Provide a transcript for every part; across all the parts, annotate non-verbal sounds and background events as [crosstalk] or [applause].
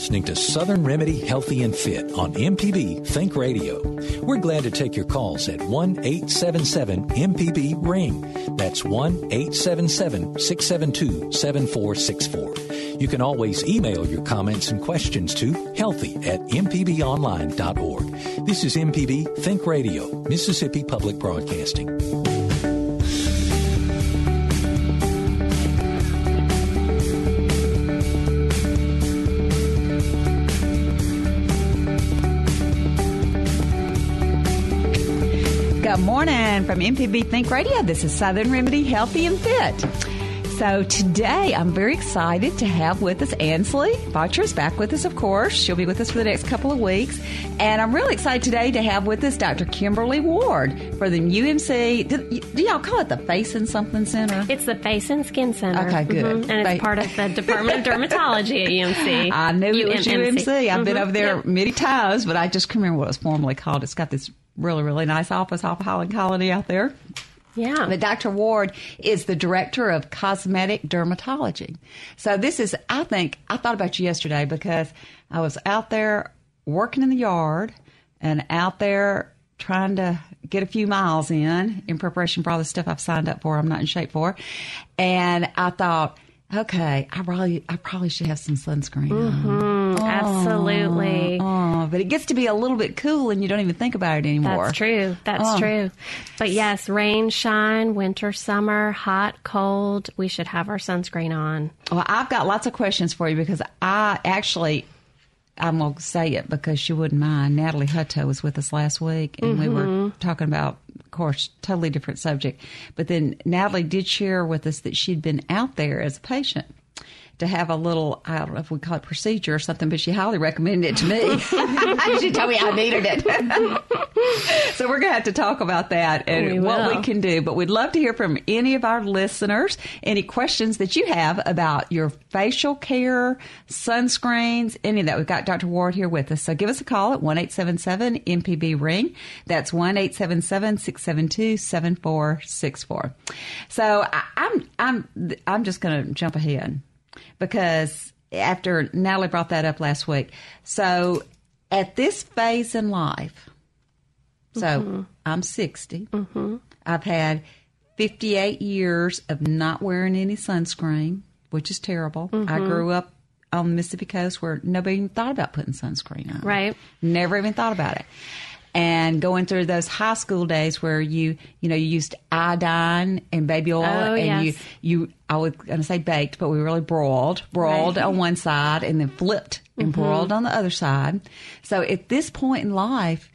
Listening to Southern Remedy Healthy and Fit on MPB Think Radio. We're glad to take your calls at 1 877 MPB Ring. That's 1 877 672 7464. You can always email your comments and questions to healthy at mpbonline.org. This is MPB Think Radio, Mississippi Public Broadcasting. Good morning from MPB Think Radio. This is Southern Remedy Healthy and Fit. So today I'm very excited to have with us Ansley Botcher is back with us, of course. She'll be with us for the next couple of weeks. And I'm really excited today to have with us Dr. Kimberly Ward for the UMC. Do, do y'all call it the Face and Something Center? It's the Face and Skin Center. Okay, good. Mhm. And it's Fa- part of the Department of Dermatology at UMC. [laughs] I knew it was UMC. I've been Mhm. over there Yep. many times, but I just couldn't remember what it was formerly called. It's got this really, really nice office off of Highland Colony out there. Yeah. But Dr. Ward is the director of cosmetic dermatology. So this is, I think, I thought about you yesterday because I was out there working in the yard and out there trying to get a few miles in in preparation for all the stuff I've signed up for. I'm not in shape for. And I thought, okay, I probably, I probably should have some sunscreen on. Mm-hmm. Absolutely. Oh, but it gets to be a little bit cool and you don't even think about it anymore. That's true. That's Oh. true. But yes, rain, shine, winter, summer, hot, cold, we should have our sunscreen on. Well, I've got lots of questions for you because I actually, I'm going to say it because she wouldn't mind. Natalie Hutto was with us last week and we were mm-hmm. talking about, of course, totally different subject. But then Natalie did share with us that she'd been out there as a patient to have a little, I don't know if we call it procedure or something, but she highly recommended it to me. [laughs] she told me I needed it. [laughs] so we're going to have to talk about that and We what we can do. But we'd love to hear from any of our listeners, any questions that you have about your facial care, sunscreens, any of that. We've got Dr. Ward here with us. So give us a call at 1 877 MPB Ring. That's 1 877 672 7464. So I, I'm, I'm, I'm just going to jump ahead because after Natalie brought that up last week. So at this phase in life, so mm-hmm. I'm 60. Mm-hmm. I've had 58 years of not wearing any sunscreen, which is terrible. I mm-hmm. grew up on the Mississippi coast where nobody even thought about putting sunscreen on. Right. Never even thought about it. And going through those high school days where you, you know, you used iodine and baby oil Oh, and yes. you, you, I was going to say baked, but we really broiled, broiled Right. on one side and then flipped and Mm-hmm. broiled on the other side. So at this point in life,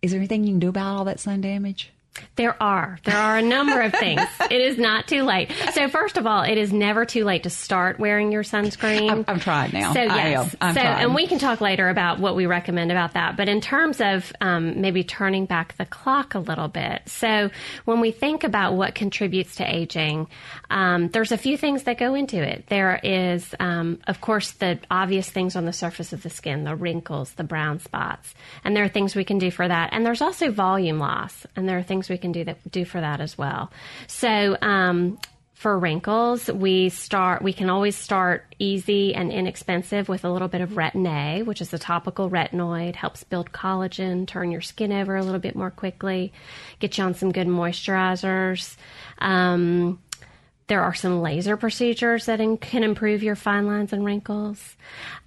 is there anything you can do about all that sun damage? There are. There are a number of things. [laughs] It is not too late. So first of all, it is never too late to start wearing your sunscreen. I'm- I'm trying now. So I yes. so and we can talk later about what we recommend about that. But in terms of um, maybe turning back the clock a little bit, so when we think about what contributes to aging, um, there's a few things that go into it. There is, um, of course, the obvious things on the surface of the skin, the wrinkles, the brown spots, and there are things we can do for that. And there's also volume loss, and there are things we can do that do for that as well. So. Um, for wrinkles, we start. We can always start easy and inexpensive with a little bit of Retin A, which is a topical retinoid, helps build collagen, turn your skin over a little bit more quickly, get you on some good moisturizers. Um, there are some laser procedures that in, can improve your fine lines and wrinkles.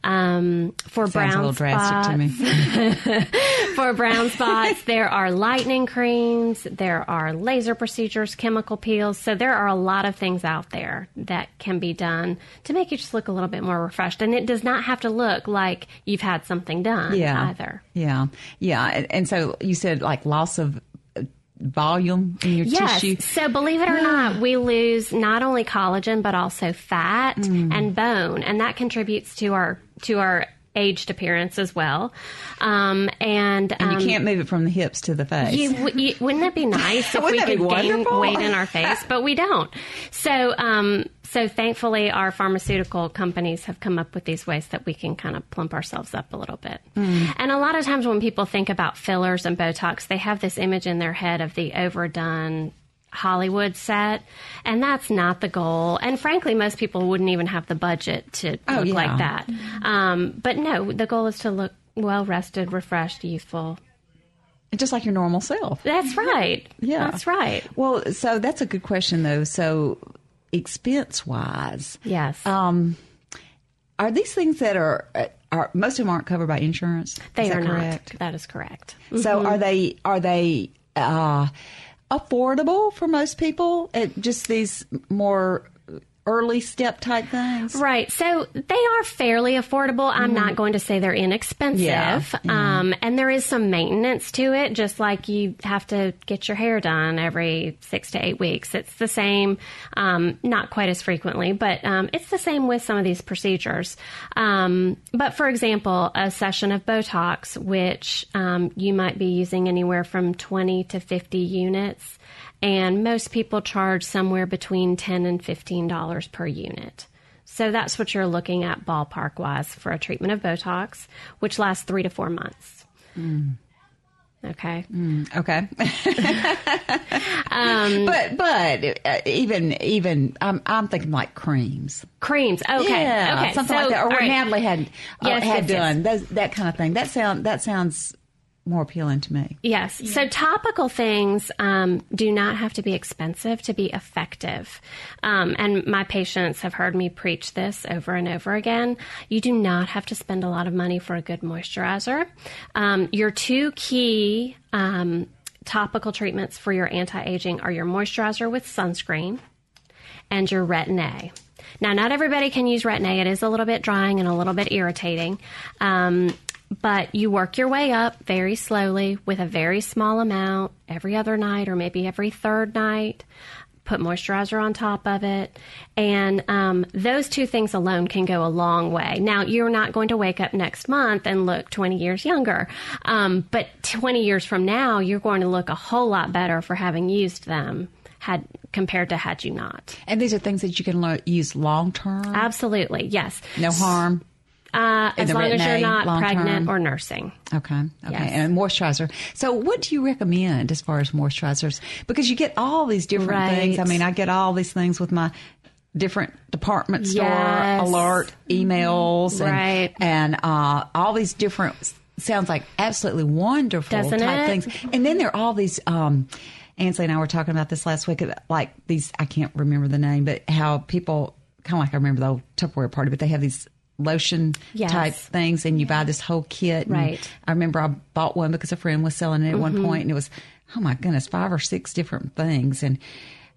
Um, for Sounds brown a little drastic to spots, [laughs] for brown spots, there are lightening creams, there are laser procedures, chemical peels. So there are a lot of things out there that can be done to make you just look a little bit more refreshed. And it does not have to look like you've had something done yeah. either. Yeah. Yeah. And, so you said like loss of volume in your Yes. tissue. So believe it or not, we lose not only collagen but also fat Mm. and bone, and that contributes to our to our aged appearance as well. Um, and And um, you can't move it from the hips to the face. you, you, wouldn't that be nice [laughs] if we Wouldn't that be could gain weight in our face? [laughs] But we don't. So, um, so thankfully, our pharmaceutical companies have come up with these ways that we can kind of plump ourselves up a little bit. Mm. And a lot of times when people think about fillers and Botox, they have this image in their head of the overdone Hollywood set, and that's not the goal. And frankly, most people wouldn't even have the budget to Oh, look yeah. like that. Um, but no, the goal is to look well rested, refreshed, youthful. just like your normal self. That's right. Yeah. That's right. Well, so that's a good question, though. So, expense wise, Yes. um, are these things that are are most of them aren't covered by insurance? they are correct? not. That is correct. So, are they are they uh, affordable for most people? At just these more early step type things. Right. So they are fairly affordable. I'm not going to say they're inexpensive. Mm-hmm. Yeah. Um, and there is some maintenance to it, just like you have to get your hair done every six to eight weeks. It's the same, um, not quite as frequently, but um, it's the same with some of these procedures. Um, but for example, a session of Botox, which um, you might be using anywhere from 20 to 50 units and most people charge somewhere between ten and fifteen dollars per unit. So that's what you're looking at ballpark wise for a treatment of Botox, which lasts three to four months. Okay. Okay. Um, [laughs] but but uh, even even I'm I'm thinking like creams. Creams. Okay. Yeah, okay. something So, like that. Or what right. Natalie had uh, Yes, had yes, yes. done those, that kind of thing. That sound that sounds more appealing to me. Yes. So topical things um, do not have to be expensive to be effective. Um, and my patients have heard me preach this over and over again. You do not have to spend a lot of money for a good moisturizer. Um, your two key um, topical treatments for your anti aging are your moisturizer with sunscreen and your retin A. Now, not everybody can use retin A. It is a little bit drying and a little bit irritating. Um, but you work your way up very slowly with a very small amount every other night or maybe every third night. Put moisturizer on top of it. And um, those two things alone can go a long way. Now, you're not going to wake up next month and look 20 years younger. Um, but 20 years from now, you're going to look a whole lot better for having used them had compared to had you not. And these are things that you can learn, use long term. Absolutely, yes. No harm. Uh, as long as you're not pregnant term? or nursing. Okay. Okay. Yes. And moisturizer. So, what do you recommend as far as moisturizers? Because you get all these different Right. things. I mean, I get all these things with my different department store Yes. alert emails and Right. and uh, all these different sounds like absolutely wonderful Doesn't type it? things. And then there are all these. Um, Ansley and I were talking about this last week. Like these, I can't remember the name, but how people kind of like I remember the old Tupperware party, but they have these lotion Yes. type things, and you buy this whole kit. and Right. I remember I bought one because a friend was selling it at one mm-hmm. point, and it was oh my goodness, five or six different things, and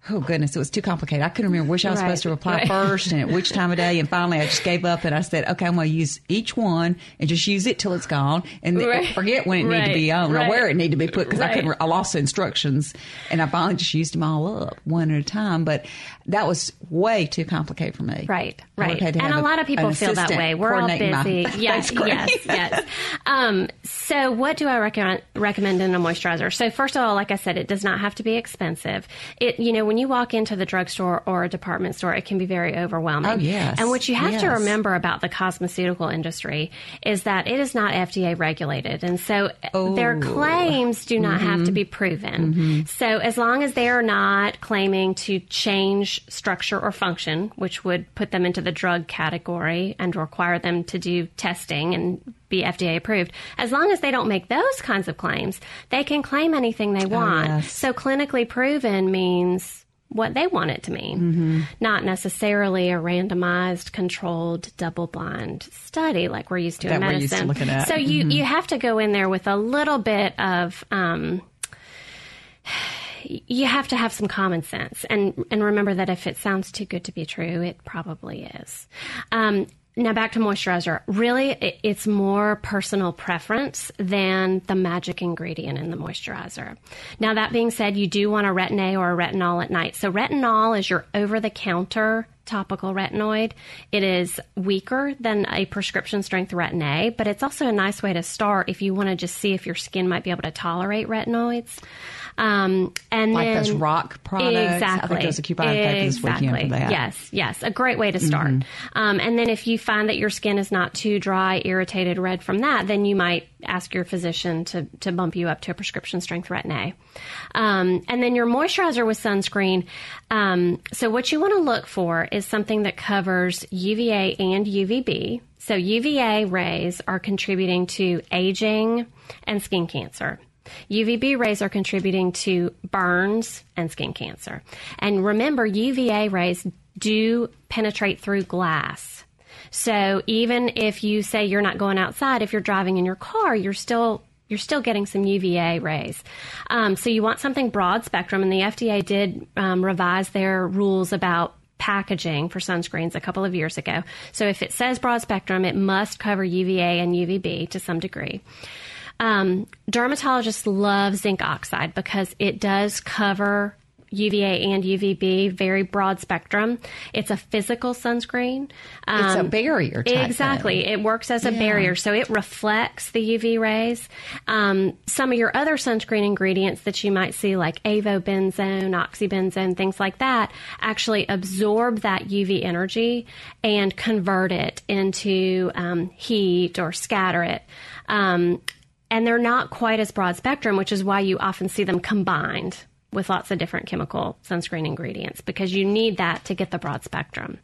oh goodness, it was too complicated. I couldn't remember which I was Right. supposed to apply Right. first and at which time of day. And finally, I just gave up and I said, okay, I'm going to use each one and just use it till it's gone, and then Right. forget when it needed to be Right. on or where it needed to be put because I couldn't. I lost the instructions, and I finally just used them all up one at a time. But that was way too complicated for me. Right, right. And have a lot of people feel that way. We're all coordinating my- busy. [laughs] yes, yes, yes. Um, so, what do I recommend, recommend in a moisturizer? So, first of all, like I said, it does not have to be expensive. It, you know, when you walk into the drugstore or a department store, it can be very overwhelming. Oh, yes. And what you have to remember about the cosmeceutical industry is that it is not FDA regulated, and so their Oh. claims do not have Mm-hmm. to be proven. So, as long as they are not claiming to change structure or function, which would put them into the drug category and require them to do testing and be FDA approved, as long as they don't make those kinds of claims, they can claim anything they want. yes. So, clinically proven means what they want it to mean, not necessarily a randomized, controlled, double-blind study like we're used to in That we're medicine. to. So you you have to go in there with a little bit of. Um, you have to have some common sense and and remember that if it sounds too good to be true, it probably is. Um, now back to moisturizer. Really, it- it's more personal preference than the magic ingredient in the moisturizer. Now that being said, you do want a retin A or a retinol at night. So retinol is your over-the-counter topical retinoid. It is weaker than a prescription strength retin A, but it's also a nice way to start if you want to just see if your skin might be able to tolerate retinoids. Um, and like then, those RoC products. Exactly. There's a coupon exactly. weekend. Yes, yes. A great way to start. Mm-hmm. Um, and then if you find that your skin is not too dry, irritated, red from that, then you might ask your physician to, to bump you up to a prescription strength retin A. Um, and then your moisturizer with sunscreen. Um, so what you want to look for is something that covers UVA and UVB. So UVA rays are contributing to aging and skin cancer. UVB rays are contributing to burns and skin cancer. And remember, UVA rays do penetrate through glass. So even if you say you're not going outside, if you're driving in your car, you're still you're still getting some UVA rays. Um, so you want something broad spectrum, and the FDA did um, revise their rules about packaging for sunscreens a couple of years ago. So if it says broad spectrum, it must cover UVA and UVB to some degree. Um, dermatologists love zinc oxide because it does cover UVA and UVB, very broad spectrum. It's a physical sunscreen. Um, it's a um, barrier. exactly. Thing. It works as a yeah. barrier, so it reflects the UV rays. Um, some of your other sunscreen ingredients that you might see, like avobenzone, oxybenzone, things like that, actually absorb that UV energy and convert it into um, heat or scatter it. Um, and they're not quite as broad spectrum, which is why you often see them combined with lots of different chemical sunscreen ingredients because you need that to get the broad spectrum.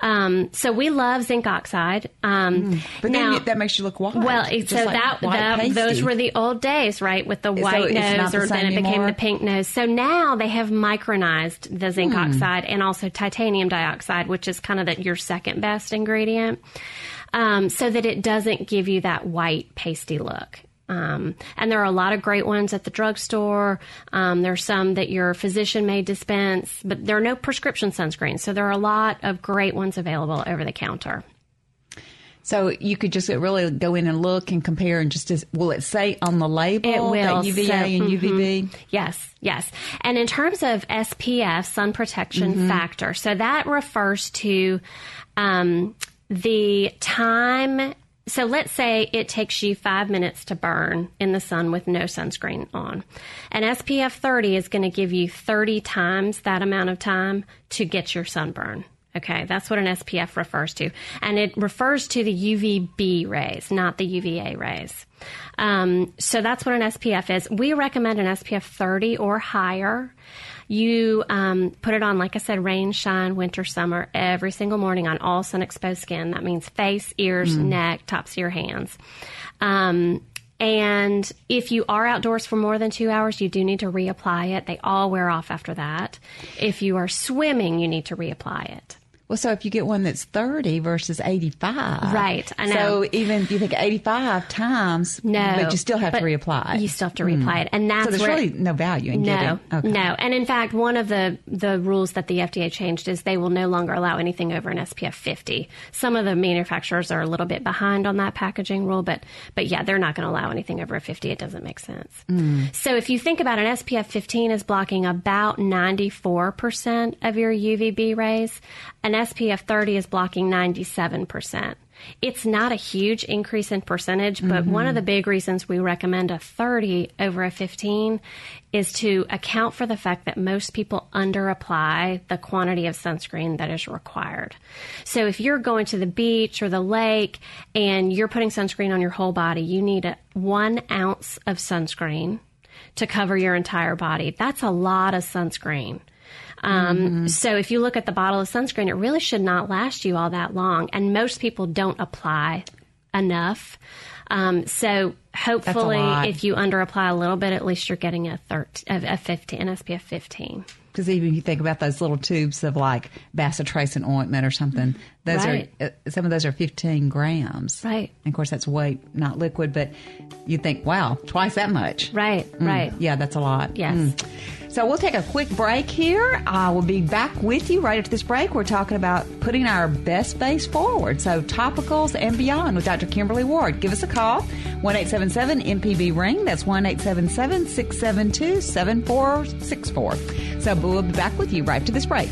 Um, so we love zinc oxide. Um, mm, but now, that makes you look white. Well, so like that, that those were the old days, right? With the white so nose, or the then it anymore? became the pink nose. So now they have micronized the zinc mm. oxide and also titanium dioxide, which is kind of the, your second best ingredient, um, so that it doesn't give you that white pasty look. Um, and there are a lot of great ones at the drugstore. Um, there's some that your physician may dispense, but there are no prescription sunscreens. So there are a lot of great ones available over the counter. So you could just really go in and look and compare and just will it say on the label it will. UVA so, and mm-hmm. UVB? Yes, yes. And in terms of SPF, sun protection mm-hmm. factor, so that refers to um, the time so let's say it takes you five minutes to burn in the sun with no sunscreen on. An SPF 30 is going to give you 30 times that amount of time to get your sunburn. Okay, that's what an SPF refers to. And it refers to the UVB rays, not the UVA rays. Um, so that's what an SPF is. We recommend an SPF 30 or higher. You um, put it on, like I said, rain, shine, winter, summer, every single morning on all sun exposed skin. That means face, ears, mm. neck, tops of your hands. Um, and if you are outdoors for more than two hours, you do need to reapply it. They all wear off after that. If you are swimming, you need to reapply it. Well, so if you get one that's 30 versus 85. Right, I know. So even if you think 85 times, no, but you still have to reapply. You still have to reapply mm. it. And that's so there's where, really no value in no, getting okay. No, and in fact, one of the, the rules that the FDA changed is they will no longer allow anything over an SPF 50. Some of the manufacturers are a little bit behind on that packaging rule, but, but yeah, they're not going to allow anything over a 50. It doesn't make sense. Mm. So if you think about an SPF 15 is blocking about 94% of your UVB rays, an SPF 30 is blocking 97%. It's not a huge increase in percentage, but mm-hmm. one of the big reasons we recommend a 30 over a 15 is to account for the fact that most people underapply the quantity of sunscreen that is required. So if you're going to the beach or the lake and you're putting sunscreen on your whole body, you need a, one ounce of sunscreen to cover your entire body. That's a lot of sunscreen. Um, mm-hmm. So if you look at the bottle of sunscreen, it really should not last you all that long. And most people don't apply enough. Um, so hopefully, if you under apply a little bit, at least you're getting a, 13, a 15, an SPF 15 because even if you think about those little tubes of like bacitracin ointment or something, those right. are uh, some of those are 15 grams. Right. And of course, that's weight, not liquid, but you think, wow, twice that much. Right. Mm. Right. Yeah, that's a lot. Yes. Mm. So we'll take a quick break here. Uh, we'll be back with you right after this break. We're talking about putting our best face forward. So topicals and beyond with Dr. Kimberly Ward. Give us a call, 1 MPB ring. That's 1 672 7464. So we'll be back with you right after this break.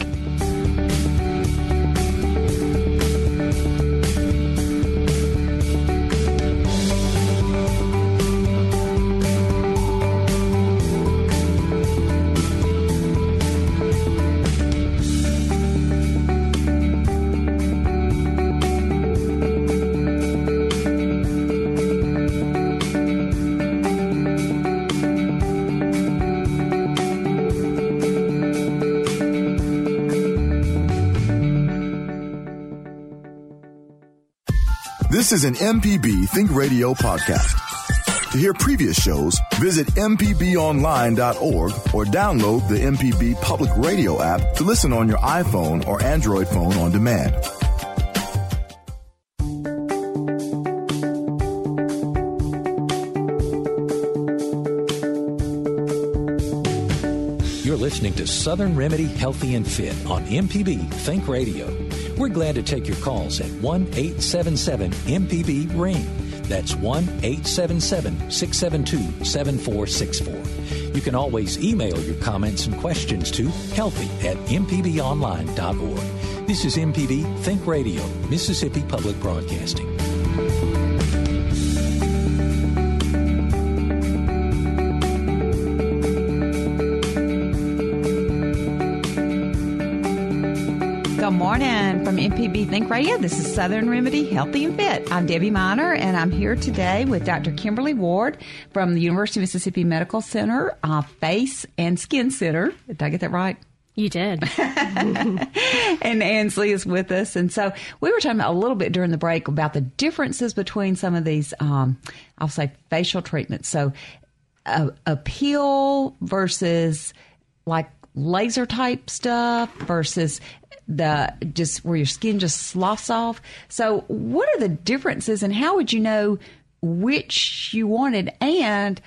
This is an MPB Think Radio podcast. To hear previous shows, visit MPBOnline.org or download the MPB Public Radio app to listen on your iPhone or Android phone on demand. You're listening to Southern Remedy Healthy and Fit on MPB Think Radio. We're glad to take your calls at 1 877 MPB Ring. That's 1 877 672 7464. You can always email your comments and questions to healthy at mpbonline.org. This is MPB Think Radio, Mississippi Public Broadcasting. From MPB Think Radio. This is Southern Remedy Healthy and Fit. I'm Debbie Miner, and I'm here today with Dr. Kimberly Ward from the University of Mississippi Medical Center, uh, Face and Skin Center. Did I get that right? You did. [laughs] and Ansley is with us. And so we were talking a little bit during the break about the differences between some of these, um, I'll say, facial treatments. So a, a peel versus like laser type stuff versus the just where your skin just sloughs off. So, what are the differences, and how would you know which you wanted? And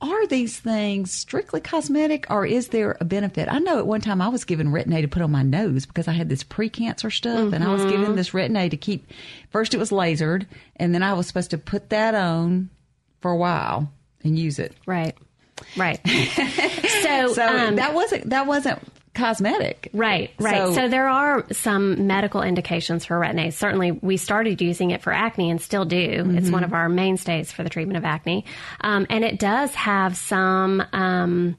are these things strictly cosmetic, or is there a benefit? I know at one time I was given retin A to put on my nose because I had this precancer stuff, mm-hmm. and I was given this retin A to keep. First, it was lasered, and then I was supposed to put that on for a while and use it. Right. Right. [laughs] so, so um, that wasn't that wasn't cosmetic. Right, right. So, so, there are some medical indications for retin-A. Certainly, we started using it for acne and still do. Mm-hmm. It's one of our mainstays for the treatment of acne. Um, and it does have some. Um,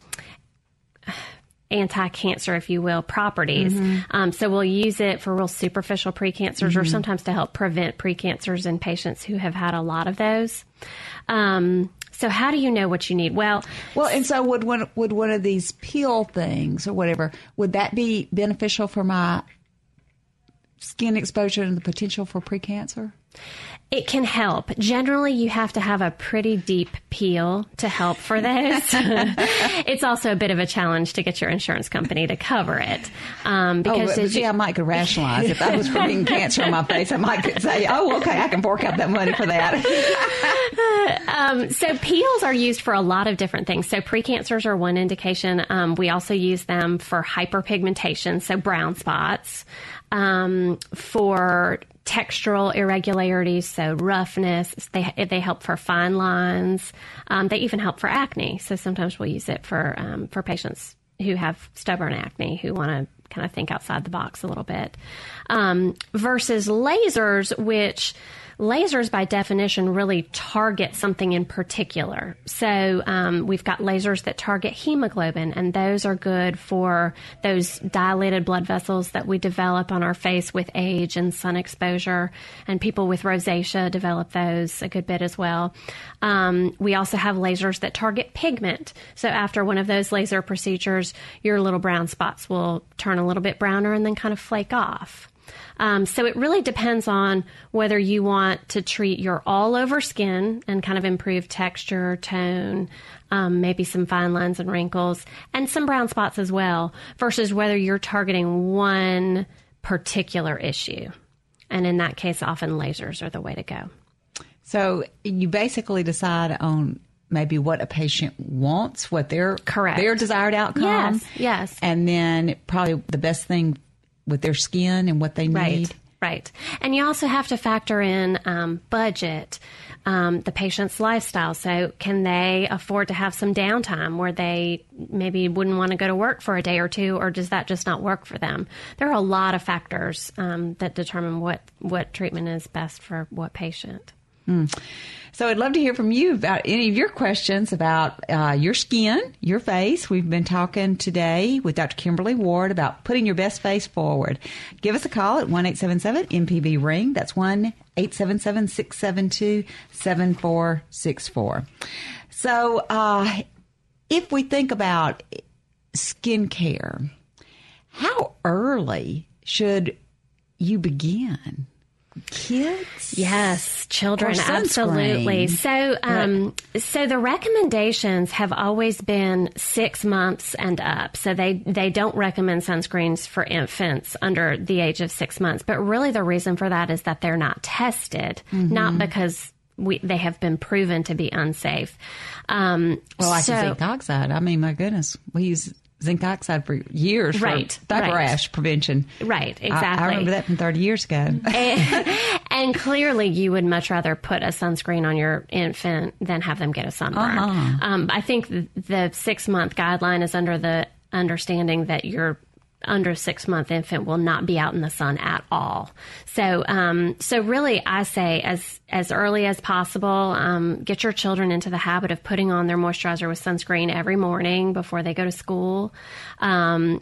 anti-cancer, if you will, properties. Mm-hmm. Um, so we'll use it for real superficial precancers, mm-hmm. or sometimes to help prevent precancers in patients who have had a lot of those. Um, so how do you know what you need? Well, well, and so would one would one of these peel things or whatever would that be beneficial for my skin exposure and the potential for precancer? It can help. Generally, you have to have a pretty deep peel to help for this. [laughs] it's also a bit of a challenge to get your insurance company to cover it. Um, oh, because oh, see, you, I might could rationalize if I was getting cancer on my face. I might could say, "Oh, okay, I can fork out that money for that." [laughs] um, so peels are used for a lot of different things. So precancers are one indication. Um, we also use them for hyperpigmentation, so brown spots. Um, for textural irregularities, so roughness. They they help for fine lines. Um, they even help for acne. So sometimes we'll use it for um, for patients who have stubborn acne who want to kind of think outside the box a little bit. Um, versus lasers, which lasers by definition really target something in particular. So um, we've got lasers that target hemoglobin, and those are good for those dilated blood vessels that we develop on our face with age and sun exposure. And people with rosacea develop those a good bit as well. Um, we also have lasers that target pigment. So after one of those laser procedures, your little brown spots will turn a little bit browner and then kind of flake off. Um, so it really depends on whether you want to treat your all over skin and kind of improve texture, tone, um, maybe some fine lines and wrinkles, and some brown spots as well, versus whether you're targeting one particular issue. And in that case, often lasers are the way to go. So you basically decide on maybe what a patient wants, what their correct their desired outcome. Yes, yes. And then probably the best thing with their skin and what they need. Right. Right. And you also have to factor in um, budget, um, the patient's lifestyle. So, can they afford to have some downtime where they maybe wouldn't want to go to work for a day or two, or does that just not work for them? There are a lot of factors um, that determine what, what treatment is best for what patient. Mm. So I'd love to hear from you about any of your questions about uh, your skin, your face. We've been talking today with Dr. Kimberly Ward about putting your best face forward. Give us a call at one eight seven seven MPB ring. That's one eight seven seven six seven two seven four six four. So uh, if we think about skincare, how early should you begin? Kids? Yes, children, absolutely. So, um, so the recommendations have always been six months and up. So they they don't recommend sunscreens for infants under the age of six months. But really, the reason for that is that they're not tested, Mm-hmm. not because we they have been proven to be unsafe. Um, Well, I so, zinc oxide. I mean, my goodness, we use zinc oxide for years Right, for diaper right. rash prevention. Right, exactly. I, remember that from 30 years ago. [laughs] and, and clearly, you would much rather put a sunscreen on your infant than have them get a sunburn. Uh-huh. Um, I think th- the six month guideline is under the understanding that your under six month infant will not be out in the sun at all. So, um, so really, I say as as early as possible, um, get your children into the habit of putting on their moisturizer with sunscreen every morning before they go to school. Um,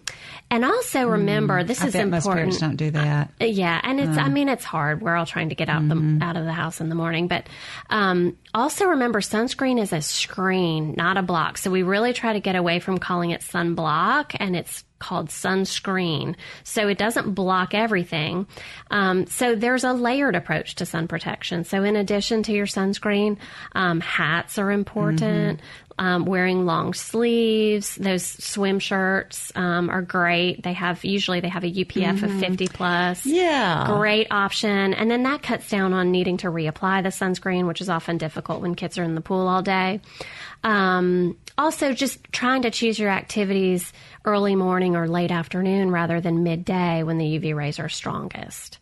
and also remember, this Mm, I is bet most important. parents don't do that. Yeah, and it's I mean it's hard. We're all trying to get out Mm-hmm. the out of the house in the morning, but um, also remember sunscreen is a screen, not a block. So we really try to get away from calling it sunblock, and it's called sunscreen. So it doesn't block everything. Um, so there's a layered approach to sun protection. So in addition to your sunscreen, um, hats are important. Um, wearing long sleeves, those swim shirts um, are great. They have usually they have a UPF of 50 plus. Yeah. great option. And then that cuts down on needing to reapply the sunscreen, which is often difficult when kids are in the pool all day. Um, also, just trying to choose your activities early morning or late afternoon rather than midday when the UV rays are strongest.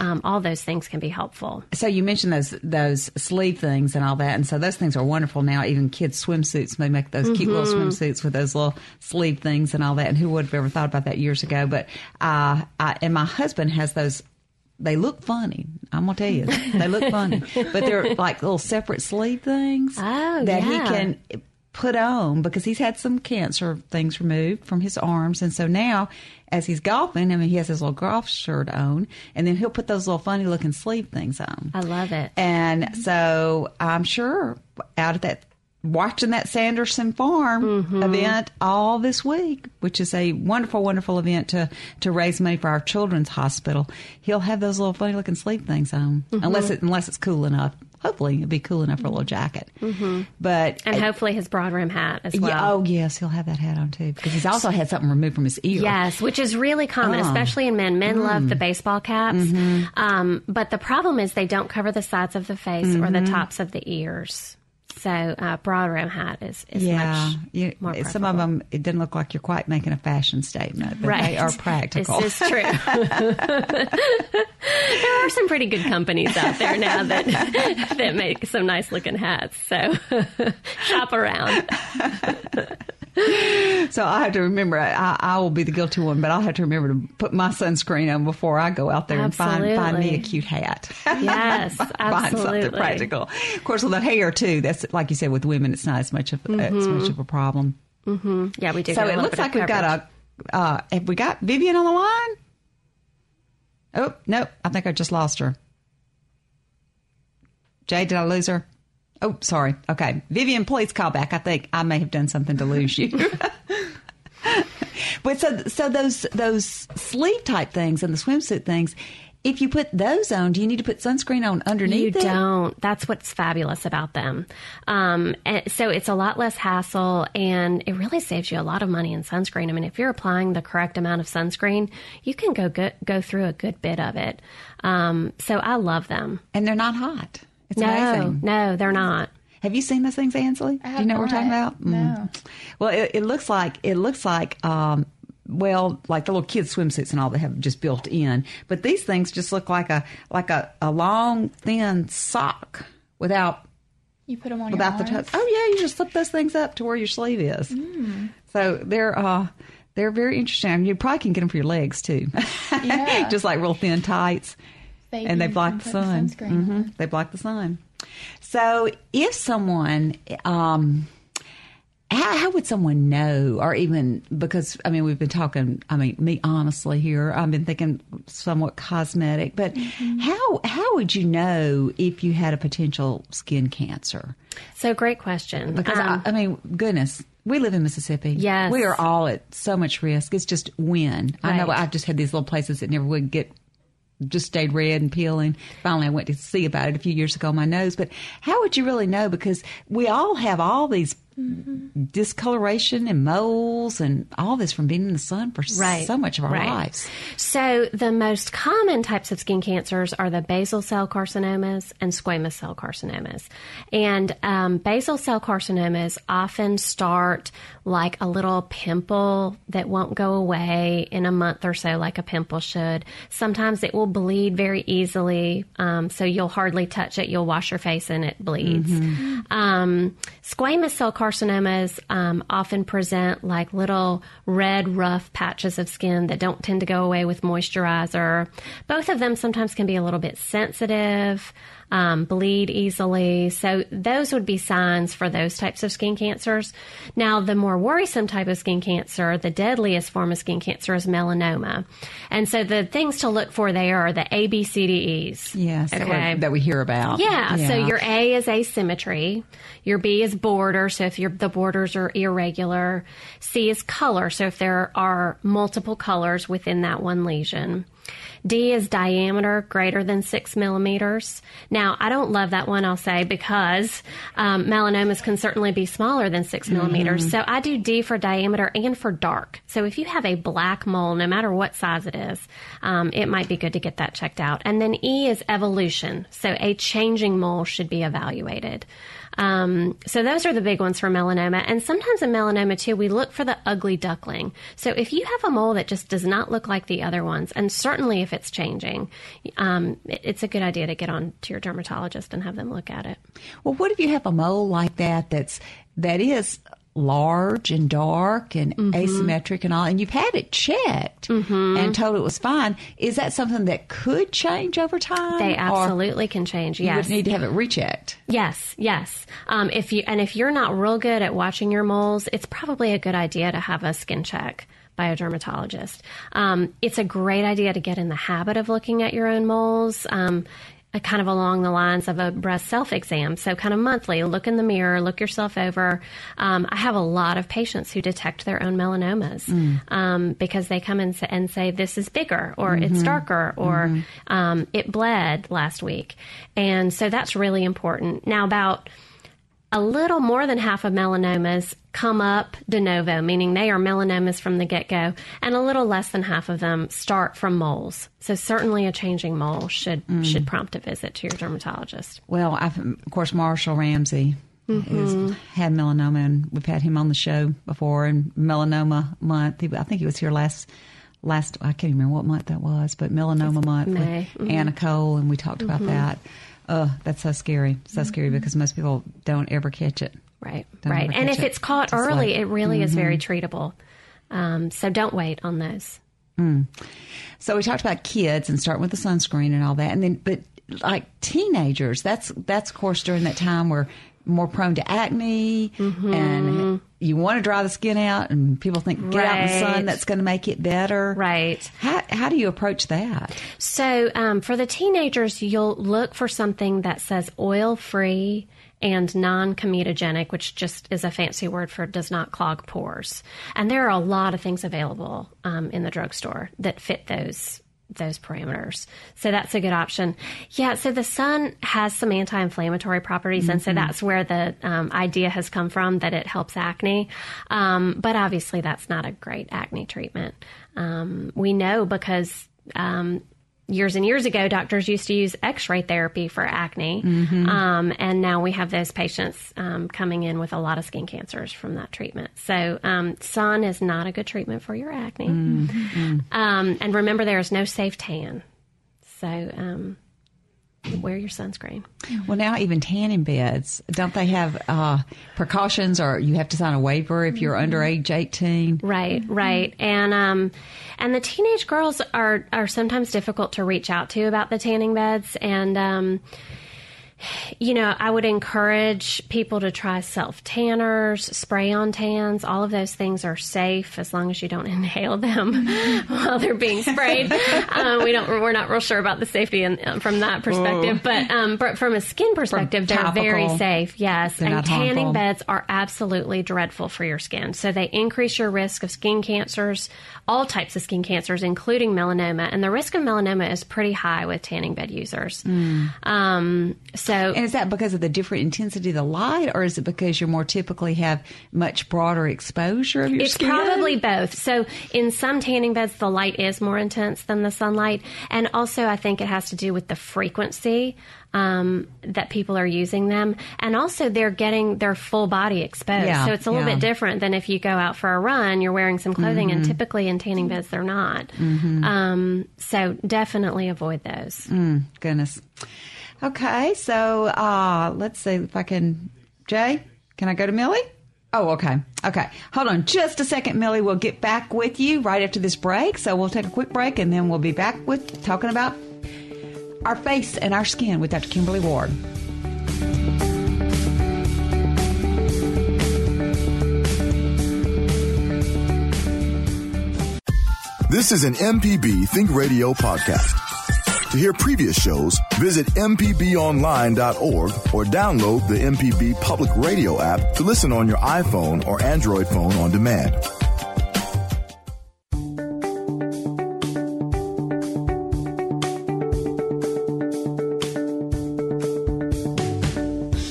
Um, all those things can be helpful. So you mentioned those those sleeve things and all that, and so those things are wonderful now. Even kids' swimsuits, they make those cute little Mm-hmm. swimsuits with those little sleeve things and all that. And who would have ever thought about that years ago? But uh, I, and my husband has those. They look funny. I'm gonna tell you, they look funny, [laughs] but they're like little separate sleeve things Oh, that he can put on because he's had some cancer things removed from his arms, and so now as he's golfing, I mean, he has his little golf shirt on, and then he'll put those little funny looking sleeve things on. I love it. And so I'm sure out of that, watching that Sanderson Farm Mm-hmm. event all this week, which is a wonderful, wonderful event to, to raise money for our children's hospital, he'll have those little funny looking sleeve things on, Mm-hmm. unless it, unless it's cool enough. Hopefully, it'll be cool enough for a little jacket. Mm-hmm. But And hopefully his broad rim hat as well. yeah, oh yes, he'll have that hat on too because he's also had something removed from his ear. Yes, which is really common, Oh. especially in men. Men love Mm. the baseball caps, Mm-hmm. um, but the problem is they don't cover the sides of the face or Mm-hmm. the tops of the ears. So uh, broad rim hat is, is Yeah, much you, some of them it doesn't look like you're quite making a fashion statement, but Right. they are practical. This is true. [laughs] [laughs] there are some pretty good companies out there now that [laughs] that make some nice looking hats. So shop around. So I have to remember, I, I will be the guilty one, but I'll have to remember to put my sunscreen on before I go out there and find, find me a cute hat. Yes, find something absolutely. practical. Of course, with the hair too, that's like you said, with women, it's not as much of, as much of a problem. Yeah, we do. So it looks like we've got a, uh, have we got Vivian on the line? Oh, no, I think I just lost her. Jay, did I lose her? Oh, sorry. Okay. Vivian, please call back. I think I may have done something to lose you. [laughs] but so, so those, those sleeve type things and the swimsuit things, if you put those on, do you need to put sunscreen on You underneath it? don't. That's what's fabulous about them. Um, and so it's a lot less hassle, and it really saves you a lot of money in sunscreen. I mean, if you're applying the correct amount of sunscreen, you can go go, go through a good bit of it. Um, so I love them. And they're not hot. It's No, amazing. no, they're not. Have you seen those things, Ansley? Do you know what we're talking not. about? Mm. Well, it, it looks like it looks like um, well, like the little kids' swimsuits and all they have just built in. But these things just look like a like a, a long thin sock without You put them on without the arms? Oh yeah, you just slip those things up to where your sleeve is. So they're uh, they're very interesting. I mean, You probably can get them for your legs too. [laughs] Yeah. just like real thin tights and they block the sun. sunscreen Mhm. They block the sun. So, if someone, um, how, how would someone know, or even because I mean, we've been talking. I mean, me honestly here, I've been thinking somewhat cosmetic, but Mm-hmm. how how would you know if you had a potential skin cancer? So great question. Because Um, I, I mean, goodness, we live in Mississippi. Yes. we are all at so much risk. It's just when I know I've just had these little places that never would get just stayed red and peeling. Finally, I went to see about it a few years ago on my nose. But how would you really know? Because we all have all these discoloration and moles and all this from being in the sun for Right. so much of our Right. lives. So the most common types of skin cancers are the basal cell carcinomas and squamous cell carcinomas. And um, basal cell carcinomas often start like a little pimple that won't go away in a month or so, like a pimple should. Sometimes it will bleed very easily, um, so you'll hardly touch it. You'll wash your face and it bleeds. Um, squamous cell carcinomas um, often present like little red, rough patches of skin that don't tend to go away with moisturizer. Both of them sometimes can be a little bit sensitive, um, bleed easily. So those would be signs for those types of skin cancers. Now, the more worrisome type of skin cancer, the deadliest form of skin cancer is melanoma. And so the things to look for there are the ABCDEs. Yes, that, Okay. we, that we hear about. Yeah, so your A is asymmetry, your B is border, so if your the borders are irregular, C is color, so if there are multiple colors within that one lesion. D is diameter greater than six millimeters. Now, I don't love that one, I'll say, because um, melanomas can certainly be smaller than 6 millimeters. So I do D for diameter and for dark. So if you have a black mole, no matter what size it is, um, it might be good to get that checked out. And then E is evolution. So a changing mole should be evaluated. Um, so those are the big ones for melanoma. And sometimes in melanoma too, we look for the ugly duckling. So if you have a mole that just does not look like the other ones, and certainly if it's changing, um, it- it's a good idea to get on to your dermatologist and have them look at it. Well, what if you have a mole like that that's that is large and dark and Mm-hmm. asymmetric and all, and you've had it checked and told it was fine? Is that something that could change over time? They absolutely can change. You Yes. would need to have it rechecked. Yes, yes. Um, if you and if you're not real good at watching your moles, it's probably a good idea to have a skin check by a dermatologist. Um, it's a great idea to get in the habit of looking at your own moles. Um, uh, kind of along the lines of a breast self exam. So, kind of monthly, look in the mirror, look yourself over. Um, I have a lot of patients who detect their own melanomas um, because they come in and say, This is bigger, or it's darker, or um, it bled last week. And so that's really important. Now, about a little more than half of melanomas come up de novo, meaning they are melanomas from the get go, and a little less than half of them start from moles. So certainly a changing mole should mm. should prompt a visit to your dermatologist. Well, I've, of course, Marshall Ramsey has mm-hmm. had melanoma, and we've had him on the show before. And melanoma month, I think he was here last last. I can't remember what month that was, but melanoma month May. with Anna Cole, and we talked about mm-hmm. that. Uh, that's so scary, so scary because most people don't ever catch it. Right, Don't right. And if it. it's caught Just early, like- it really is very treatable. Um, so don't wait on those. So we talked about kids and starting with the sunscreen and all that, and then but like teenagers, that's that's of course during that time where more prone to acne Mm-hmm. and you want to dry the skin out, and people think get out in the sun that's going to make it better. Right. How how do you approach that? So um, for the teenagers, you'll look for something that says oil free and non comedogenic, which just is a fancy word for does not clog pores. And there are a lot of things available um, in the drugstore that fit those those parameters. So that's a good option. Yeah, so the sun has some anti-inflammatory properties, and so that's where the um, idea has come from that it helps acne. Um, but obviously, that's not a great acne treatment. Um, we know because um, years and years ago, doctors used to use X-ray therapy for acne, um, and now we have those patients um, coming in with a lot of skin cancers from that treatment. So, um, sun is not a good treatment for your acne. Um, and remember, there is no safe tan, so um, wear your sunscreen. Well, now even tanning beds, don't they have uh, precautions, or you have to sign a waiver if you're under age eighteen? Right, right, and um, and the teenage girls are are sometimes difficult to reach out to about the tanning beds, and um, you know, I would encourage people to try self tanners, spray on tans. All of those things are safe as long as you don't [laughs] inhale them [laughs] while they're being sprayed. um, [laughs] we don't, we're not real sure about the safety in, uh, from that perspective, but, um, but from a skin perspective, they're very safe. Yes, they're and tanning harmful. beds are absolutely dreadful for your skin. So they increase your risk of skin cancers, all types of skin cancers, including melanoma. And the risk of melanoma is pretty high with tanning bed users. Mm. Um, so And is that because of the different intensity of the light, or is it because you more typically have much broader exposure of your It's skin? It's probably both. So in some tanning beds, the light is more intense than the sunlight, and also I think it has to do with the frequency um, that people are using them, and also they're getting their full body exposed. Yeah, so it's a little yeah. bit different than if you go out for a run, you're wearing some clothing, and typically in tanning beds they're not. Um, so definitely avoid those. Goodness. Okay, so uh, let's see if I can. Jay, can I go to Millie? Oh, okay. Okay. Hold on just a second, Millie. We'll get back with you right after this break. So we'll take a quick break and then we'll be back with talking about our face and our skin with Dr. Kimberly Ward. This is an MPB Think Radio podcast. To hear previous shows, visit MPBOnline.org or download the MPB Public Radio app to listen on your iPhone or Android phone on demand.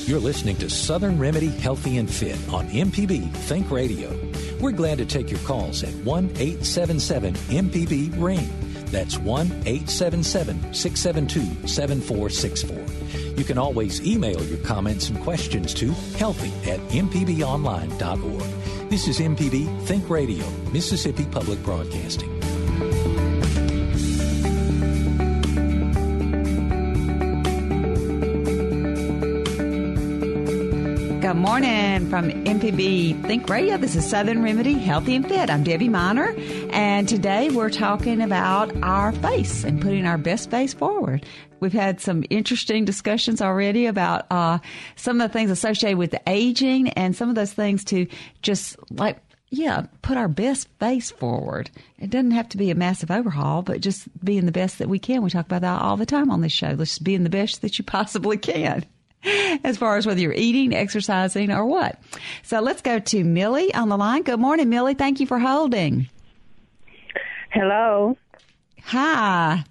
You're listening to Southern Remedy Healthy and Fit on MPB Think Radio. We're glad to take your calls at 1 877 MPB Ring. That's 1 877 672 7464. You can always email your comments and questions to healthy at mpbonline.org. This is MPB Think Radio, Mississippi Public Broadcasting. Good morning from MPB Think Radio. This is Southern Remedy Healthy and Fit. I'm Debbie Miner, and today we're talking about our face and putting our best face forward. We've had some interesting discussions already about uh, some of the things associated with aging and some of those things to just like yeah, put our best face forward. It doesn't have to be a massive overhaul, but just being the best that we can. We talk about that all the time on this show. Let's just being the best that you possibly can. [laughs] As far as whether you're eating, exercising, or what. So let's go to Millie on the line. Good morning, Millie. Thank you for holding. Hello. Hi.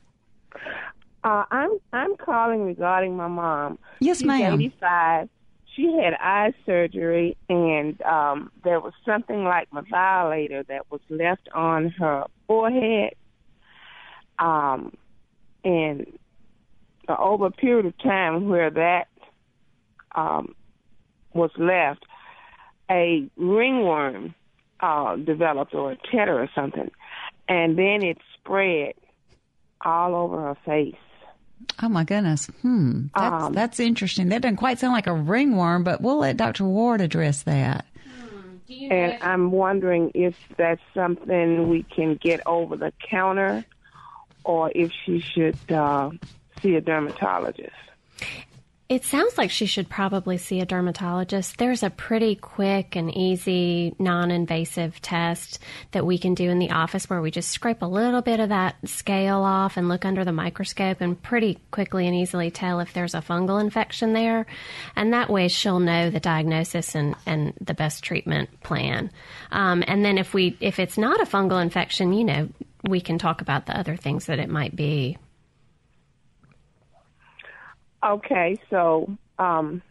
Uh, I'm I'm calling regarding my mom. Yes, She's ma'am. 85. She had eye surgery, and um, there was something like my violator that was left on her forehead. Um, and uh, over a period of time where that um, was left, a ringworm uh, developed or a tetter or something, and then it spread all over her face. Oh my goodness. Hmm. That's, Um, that's interesting. That doesn't quite sound like a ringworm, but we'll let Dr. Ward address that. And I'm wondering if that's something we can get over the counter or if she should uh, see a dermatologist. It sounds like she should probably see a dermatologist. There's a pretty quick and easy, non invasive test that we can do in the office where we just scrape a little bit of that scale off and look under the microscope and pretty quickly and easily tell if there's a fungal infection there. And that way she'll know the diagnosis and, and the best treatment plan. Um, and then if we if it's not a fungal infection, you know, we can talk about the other things that it might be. Okay, so um,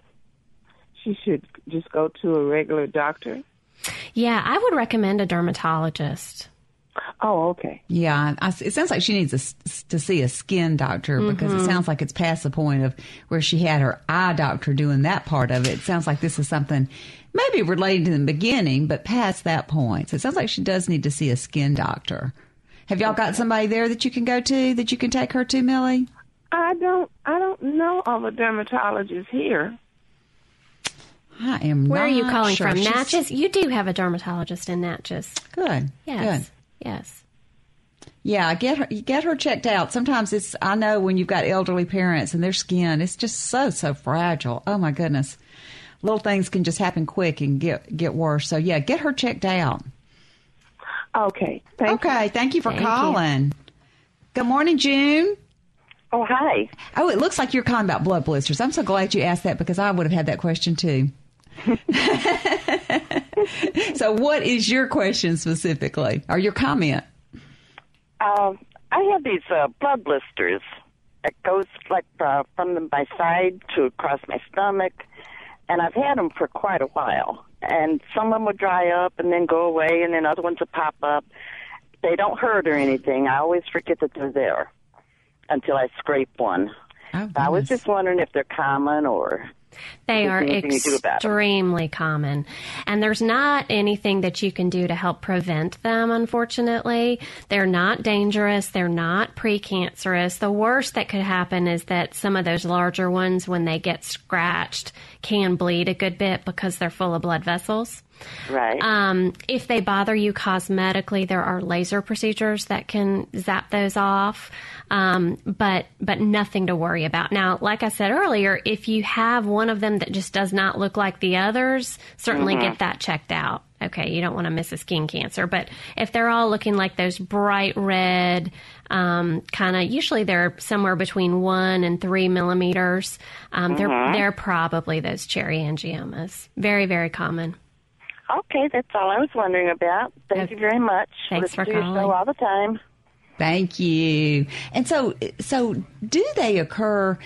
she should just go to a regular doctor. Yeah, I would recommend a dermatologist. Oh, okay. Yeah, I, it sounds like she needs a s to see a skin doctor because Mm-hmm. it sounds like it's past the point of where she had her eye doctor doing that part of it. It sounds like this is something maybe related to the beginning, but past that point. So it sounds like she does need to see a skin doctor. Have y'all got somebody there that you can go to that you can take her to, Millie? I don't I don't know of a dermatologist here. I am. Where are you calling sure. from? She's- Natchez? You do have a dermatologist in Natchez. Good. Yes. Good. Yes. Yeah, get her get her checked out. Sometimes it's I know when you've got elderly parents and their skin, it's just so so fragile. Oh my goodness. Little things can just happen quick and get get worse. So yeah, get her checked out. Okay. Thank you. Okay, thank you for Thank you. calling. Good morning, June. Oh, hi. Oh, it looks like you're calling about blood blisters. I'm so glad you asked that because I would have had that question too. [laughs] so, what is your question specifically, or your comment? Um, I have these uh, blood blisters. It goes like uh, from the, my side to across my stomach, and I've had them for quite a while. And some of them will dry up and then go away, and then other ones will pop up. They don't hurt or anything. I always forget that they're there until I scrape one. Oh, I was just wondering if they're common or They are there anything you do about 'em? extremely common. And there's not anything that you can do to help prevent them, unfortunately. They're not dangerous. They're not precancerous. The worst that could happen is that some of those larger ones, when they get scratched, can bleed a good bit because they're full of blood vessels. Right. Um, if they bother you cosmetically, there are laser procedures that can zap those off, um, but but nothing to worry about. Now, like I said earlier, if you have one of them that just does not look like the others, certainly get that checked out. Okay, you don't want to miss a skin cancer, but if they're all looking like those bright red, um, kind of usually they're somewhere between one and three millimeters, um, they're they're probably those cherry angiomas. Very very common. Okay, that's all I was wondering about. Thank Okay. you very much. Thanks Listen for to your calling. show all the time. Thank you. And so, so do they occur?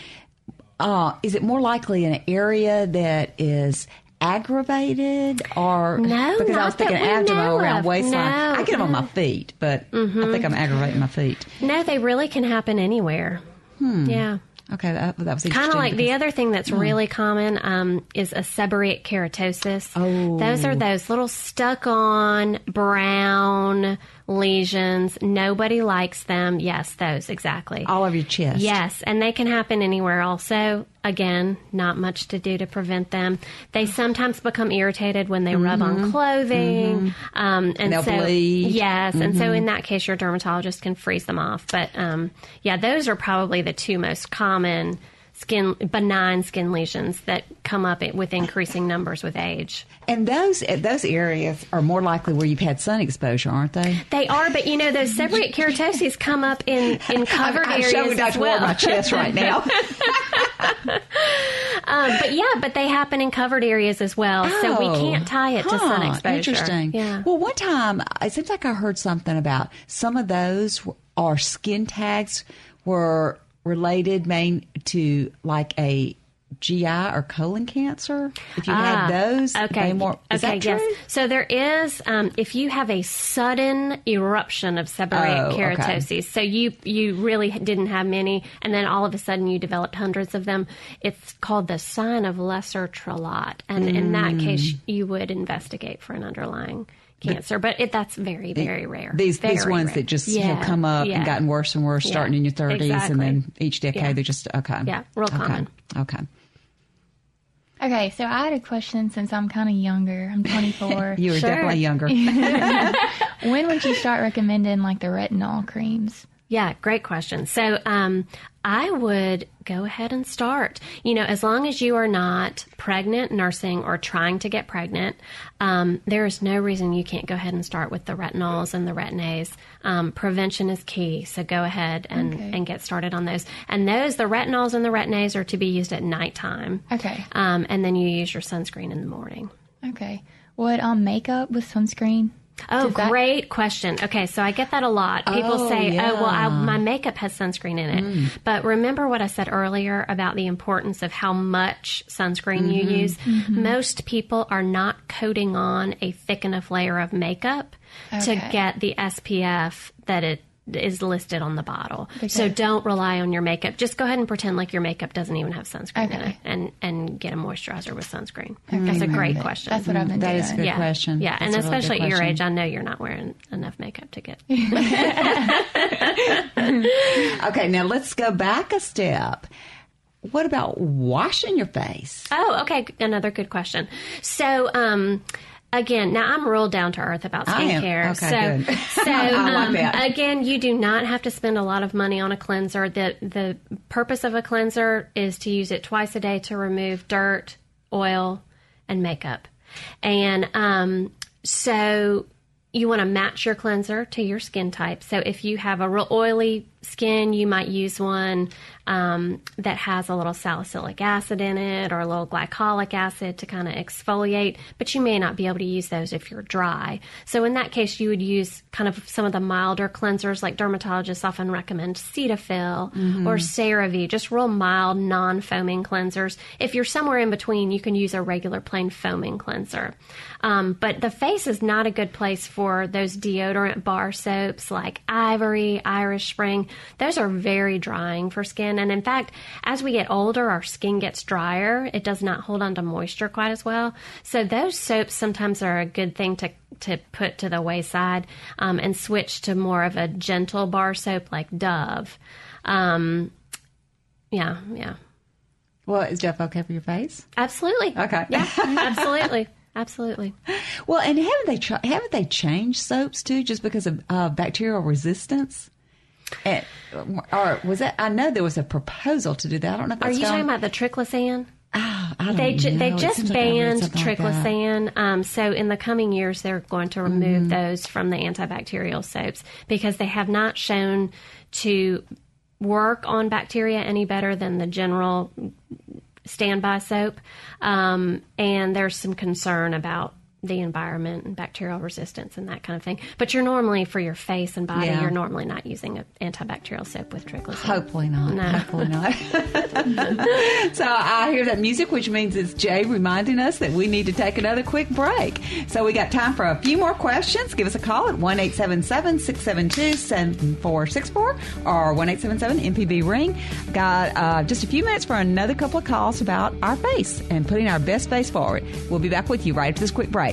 Uh, is it more likely in an area that is aggravated, or No, Because I was thinking that abdomen around waistline. No, Mm-hmm. I get them on my feet, but I think I'm aggravating my feet. No, they really can happen anywhere. Yeah. Okay, that, that was Kind of like the other thing that's really common um, is a seborrheic keratosis. Oh. Those are those little stuck on brown lesions. Nobody likes them. Yes, those, exactly. all of your chest. Yes, and they can happen anywhere also. Again, not much to do to prevent them. They sometimes become irritated when they rub on clothing. Um, and They'll so, bleed. Yes, and so in that case, your dermatologist can freeze them off. But um, yeah, those are probably the two most common skin benign skin lesions that come up with increasing numbers with age. and those those areas are more likely where you've had sun exposure, aren't they? They are, but you know those seborrheic keratoses come up in in [laughs] covered I'm areas showing as well. My chest right now. [laughs] [laughs] Um, but yeah, but they happen in covered areas as well, so we Oh, can't tie it to sun exposure. Interesting. Yeah. Well, one time it seems like I heard something about some of those are skin tags were related main to like a GI or colon cancer. If you Ah, had those, okay, more, is okay, that true? yes. So there is, um, if you have a sudden eruption of seborrheic Oh, okay. so you you really didn't have many, and then all of a sudden you developed hundreds of them. It's called the sign of Leser-Trélat, and in Mm. that case, you would investigate for an underlying. Cancer, but it, that's very, very rare. These these ones rare. that just Yeah, have come up yeah. and gotten worse and worse, Yeah, starting in your thirties, exactly. and then each decade Yeah. they just okay. Yeah, real okay. common. Okay. Okay, so I had a question since I'm kind of younger. I'm [laughs] 24. You were Sure. definitely younger. [laughs] [laughs] when would you start recommending like the retinol creams? Yeah, great question. So, um, I would go ahead and start. You know, as long as you are not pregnant, nursing, or trying to get pregnant, um, there is no reason you can't go ahead and start with the retinols and the retin-As. Um, prevention is key, so go ahead and, Okay. and get started on those. And those, the retinols and the retin-As, are to be used at nighttime. Okay. Um, and then you use your sunscreen in the morning. Okay. Would um makeup with sunscreen? Oh, that- great question. Okay, so I get that a lot. People Oh, say, "Oh, well, I. Mm. my makeup has sunscreen in it." But remember what I said earlier about the importance of how much sunscreen you Mm-hmm. use. Most people are not coating on a thick enough layer of makeup to get the SPF that it is listed on the bottle. So don't rely on your makeup. Just go ahead and pretend like your makeup doesn't even have sunscreen in it, and and get a moisturizer with sunscreen. That's a great Perfect. question. That's what I've been That doing. is a good Yeah. question. Yeah, That's and a really especially at your age, I know you're not wearing enough makeup to get. [laughs] Okay, now let's go back a step. What about washing your face? Oh, okay. Another good question. So, um, again, now I'm real down to earth about skincare. Okay, so, [laughs] [laughs] so like um, again, you do not have to spend a lot of money on a cleanser. The the purpose of a cleanser is to use it twice a day to remove dirt, oil, and makeup. And um, so you want to match your cleanser to your skin type. So if you have a real oily skin, you might use one um, that has a little salicylic acid in it or a little glycolic acid to kind of exfoliate, but you may not be able to use those if you're dry. So in that case, you would use kind of some of the milder cleansers, like dermatologists often recommend Cetaphil or CeraVe, just real mild, non-foaming cleansers. If you're somewhere in between, you can use a regular plain foaming cleanser. Um, but the face is not a good place for those deodorant bar soaps like Ivory, Irish Spring. Those are very drying for skin. And in fact, as we get older, our skin gets drier. It does not hold on to moisture quite as well. So those soaps sometimes are a good thing to to put to the wayside um, and switch to more of a gentle bar soap like Dove. Um, yeah, yeah, Well, is Jeff okay for your face? absolutely. Okay. Yeah, [laughs] absolutely, absolutely. Well, and haven't they haven't they changed soaps too, just because of uh, bacterial resistance? And, or was that? I know there was a proposal to do that. I don't know if Are you gone- talking about the triclosan? Oh, I don't They ju- they just seems like I banned like. Mm-hmm. triclosan. um, so in the coming years, they're going to remove those from the antibacterial soaps because they have not shown to work on bacteria any better than the general standby soap. Um, and there's some concern about the environment and bacterial resistance and that kind of thing. But you're normally for your face and body, Yeah. you're normally not using an antibacterial soap with triclosan. Hopefully not. No. Hopefully not. [laughs] so I hear that music, which means it's Jay reminding us that we need to take another quick break. So we got time for a few more questions. Give us a call at one eight seven seven six seven two seven four six four or one eight seven seven MPB ring. Got uh, just a few minutes for another couple of calls about our face and putting our best face forward. We'll be back with you right after this quick break.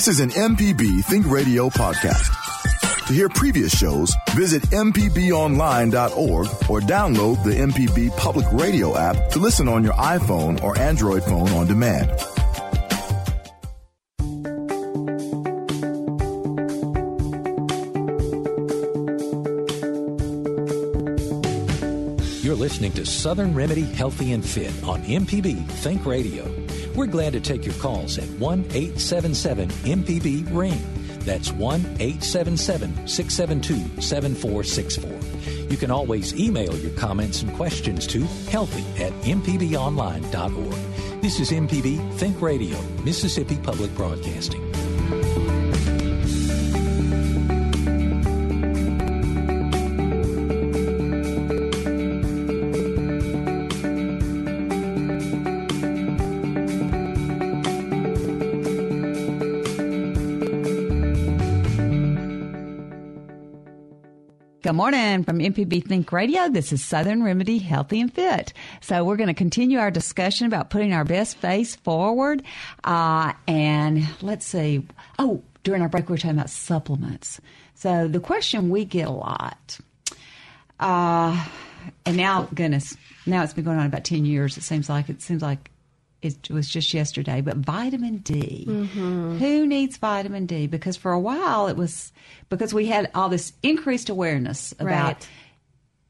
This is an MPB Think Radio podcast. To hear previous shows, visit MPBOnline.org or download the MPB Public Radio app to listen on your iPhone or Android phone on demand. You're listening to Southern Remedy Healthy and Fit on MPB Think Radio. We're glad to take your calls at 1 877 MPB Ring. That's 1 877 672 7464. You can always email your comments and questions to healthy at mpbonline.org. This is MPB Think Radio, Mississippi Public Broadcasting. Good morning from MPB Think Radio. This is Southern Remedy Healthy and Fit. So we're going to continue our discussion about putting our best face forward. Uh, and let's see. Oh, during our break, we were talking about supplements. So the question we get a lot, uh, and now, goodness, now it's been going on about 10 years. It seems like, it seems like it was just yesterday, but vitamin D. Who needs vitamin D? Because for a while it was because we had all this increased awareness about Right.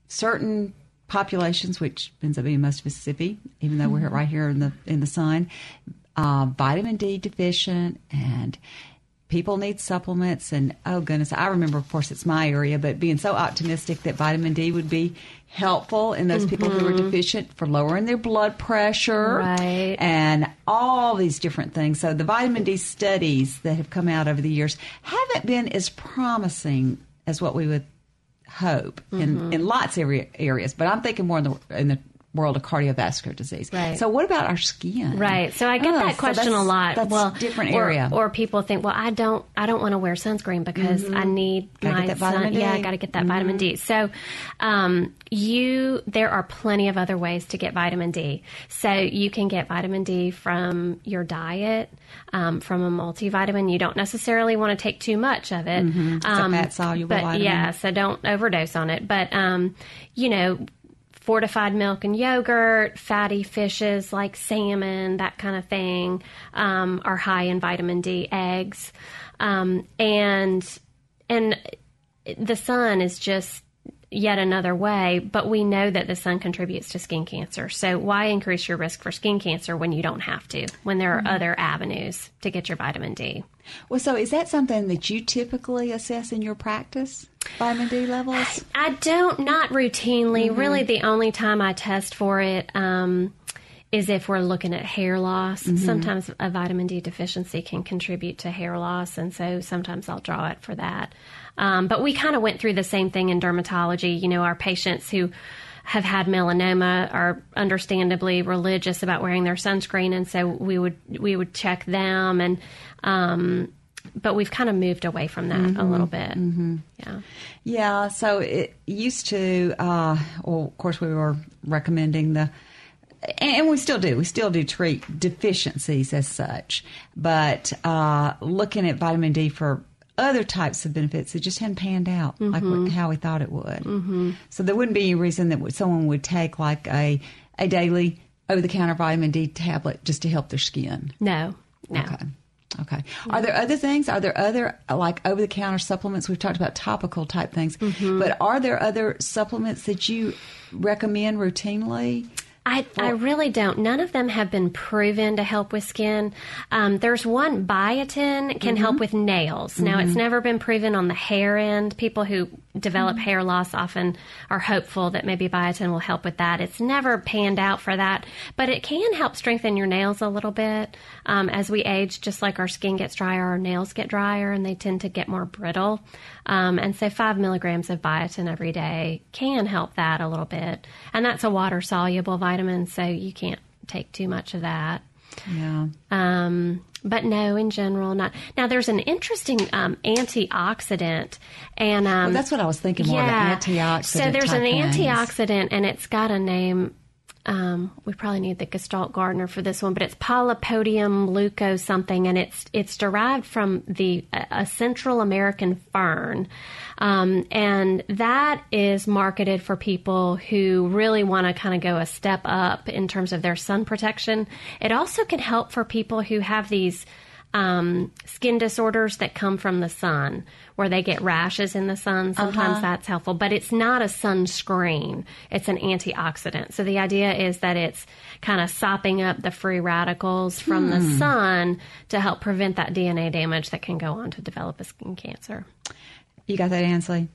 certain populations, which ends up being most of Mississippi, even though we're right here in the in the sun, uh, vitamin D deficient, and people need supplements. And oh goodness, I remember, of course, it's my area, but being so optimistic that vitamin D would be helpful in those people who are mm-hmm. deficient for lowering their blood pressure, Right. and all these different things. So the vitamin D studies that have come out over the years haven't been as promising as what we would hope in, mm-hmm. in lots of area, areas. But I'm thinking more in the in the world of cardiovascular disease. Right. So what about our skin? Right. So I get Oh, that so question a lot. That's well, different area. Or people think, well, I don't, I don't want to wear sunscreen because I need Mm-hmm. Gotta my get sun. D. Mm-hmm. Yeah, I got to get that vitamin D. So, um, you, there are plenty of other ways to get vitamin D. So you can get vitamin D from your diet, um, from a multivitamin. You don't necessarily want to take too much of it. Mm-hmm. It's a fat-soluble but vitamin. Yeah, so don't overdose on it. But, um, you know, fortified milk and yogurt, fatty fishes like salmon, that kind of thing, um, are high in vitamin D. Eggs, um, and and the sun is just yet another way. But we know that the sun contributes to skin cancer. So why increase your risk for skin cancer when you don't have to? When there are other avenues to get your vitamin D. well, so is that something that you typically assess in your practice? Vitamin D levels? I don't, not routinely. Really, the only time I test for it um, is if we're looking at hair loss. Sometimes a vitamin D deficiency can contribute to hair loss, and so sometimes I'll draw it for that. Um, but we kind of went through the same thing in dermatology. You know, our patients who have had melanoma are understandably religious about wearing their sunscreen, and so we would we would check them and. Um, but we've kind of moved away from that a little bit. Yeah. Yeah, so it used to, uh, well, of course, we were recommending the, and we still do, we still do treat deficiencies as such, but uh, looking at vitamin D for other types of benefits, it just hadn't panned out like what, how we thought it would. Mm-hmm. So there wouldn't be any reason that someone would take like a, a daily over the counter vitamin D tablet just to help their skin. No, no. Okay. Okay. Are there other things? Are there other like over the counter supplements? We've talked about topical type things, mm-hmm. but are there other supplements that you recommend routinely? I, I really don't. None of them have been proven to help with skin. Um, there's one biotin can help mm-hmm. with nails. Now, it's mm-hmm. never been proven on the hair end. People who develop hair loss often are hopeful that maybe biotin will help with that. It's never panned out for that, but it can help strengthen your nails a little bit. Um, as we age, just like our skin gets drier, our nails get drier and they tend to get more brittle. Um, and so, five milligrams of biotin every day can help that a little bit. And that's a water soluble vitamin, so you can't take too much of that. Yeah. Um, but no, in general, not. Now, there's an interesting um, antioxidant, and um, Well, that's what I was thinking more yeah. of an antioxidant. So there's an things. antioxidant, and it's got a name. Um, we probably need the Gestalt gardener for this one, but it's Polypodium leuco something, and it's it's derived from the a, a Central American fern, um, and that is marketed for people who really want to kind of go a step up in terms of their sun protection. It also can help for people who have these um, skin disorders that come from the sun, where they get rashes in the sun. Sometimes that's helpful, but it's not a sunscreen. It's an antioxidant. So the idea is that it's kind of sopping up the free radicals from the sun to help prevent that DNA damage that can go on to develop a skin cancer. You got that, Ansley?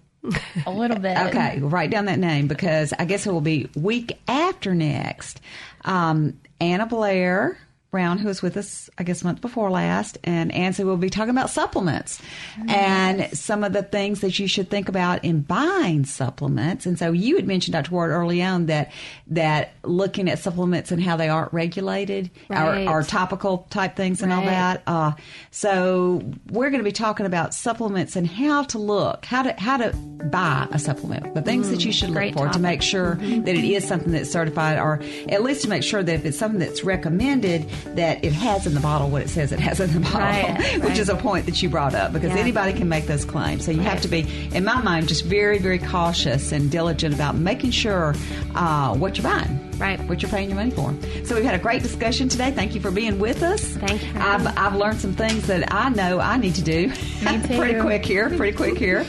A little bit. Okay, write down that name because I guess it will be week after next. Um, Anna Blair Brown, who was with us, I guess, month before last, and Ansley will be talking about supplements and some of the things that you should think about in buying supplements. And so you had mentioned, Dr. Ward, early on that that looking at supplements and how they aren't regulated Right. or, or topical type things and all that. Uh, so we're going to be talking about supplements and how to look, how to how to buy a supplement, the things that you should look for to make sure that it is something that's certified, or at least to make sure that if it's something that's recommended, that it has in the bottle what it says it has in the [laughs] bottle, Right, which right. is a point that you brought up because Yeah. anybody can make those claims. So you have to be, in my mind, just very very cautious and diligent about making sure uh, what you're buying. Right. What you're paying your money for. So we've had a great discussion today. Thank you for being with us. Thank you I've. I've learned some things that I know I need to do. [laughs] pretty quick here, pretty quick here.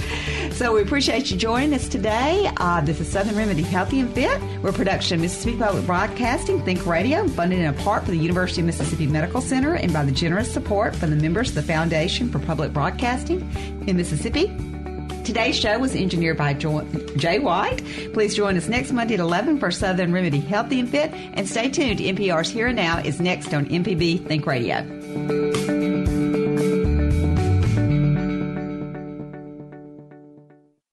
So we appreciate you joining us today. Uh, this is Southern Remedy Healthy and Fit. We're a production of Mississippi Public Broadcasting, Think Radio, funded in part by the University of Mississippi Medical Center and by the generous support from the members of the Foundation for Public Broadcasting in Mississippi. Today's show was engineered by Jay White. Please join us next Monday at 11 for Southern Remedy Healthy and Fit. And stay tuned. NPR's Here and Now is next on MPB Think Radio.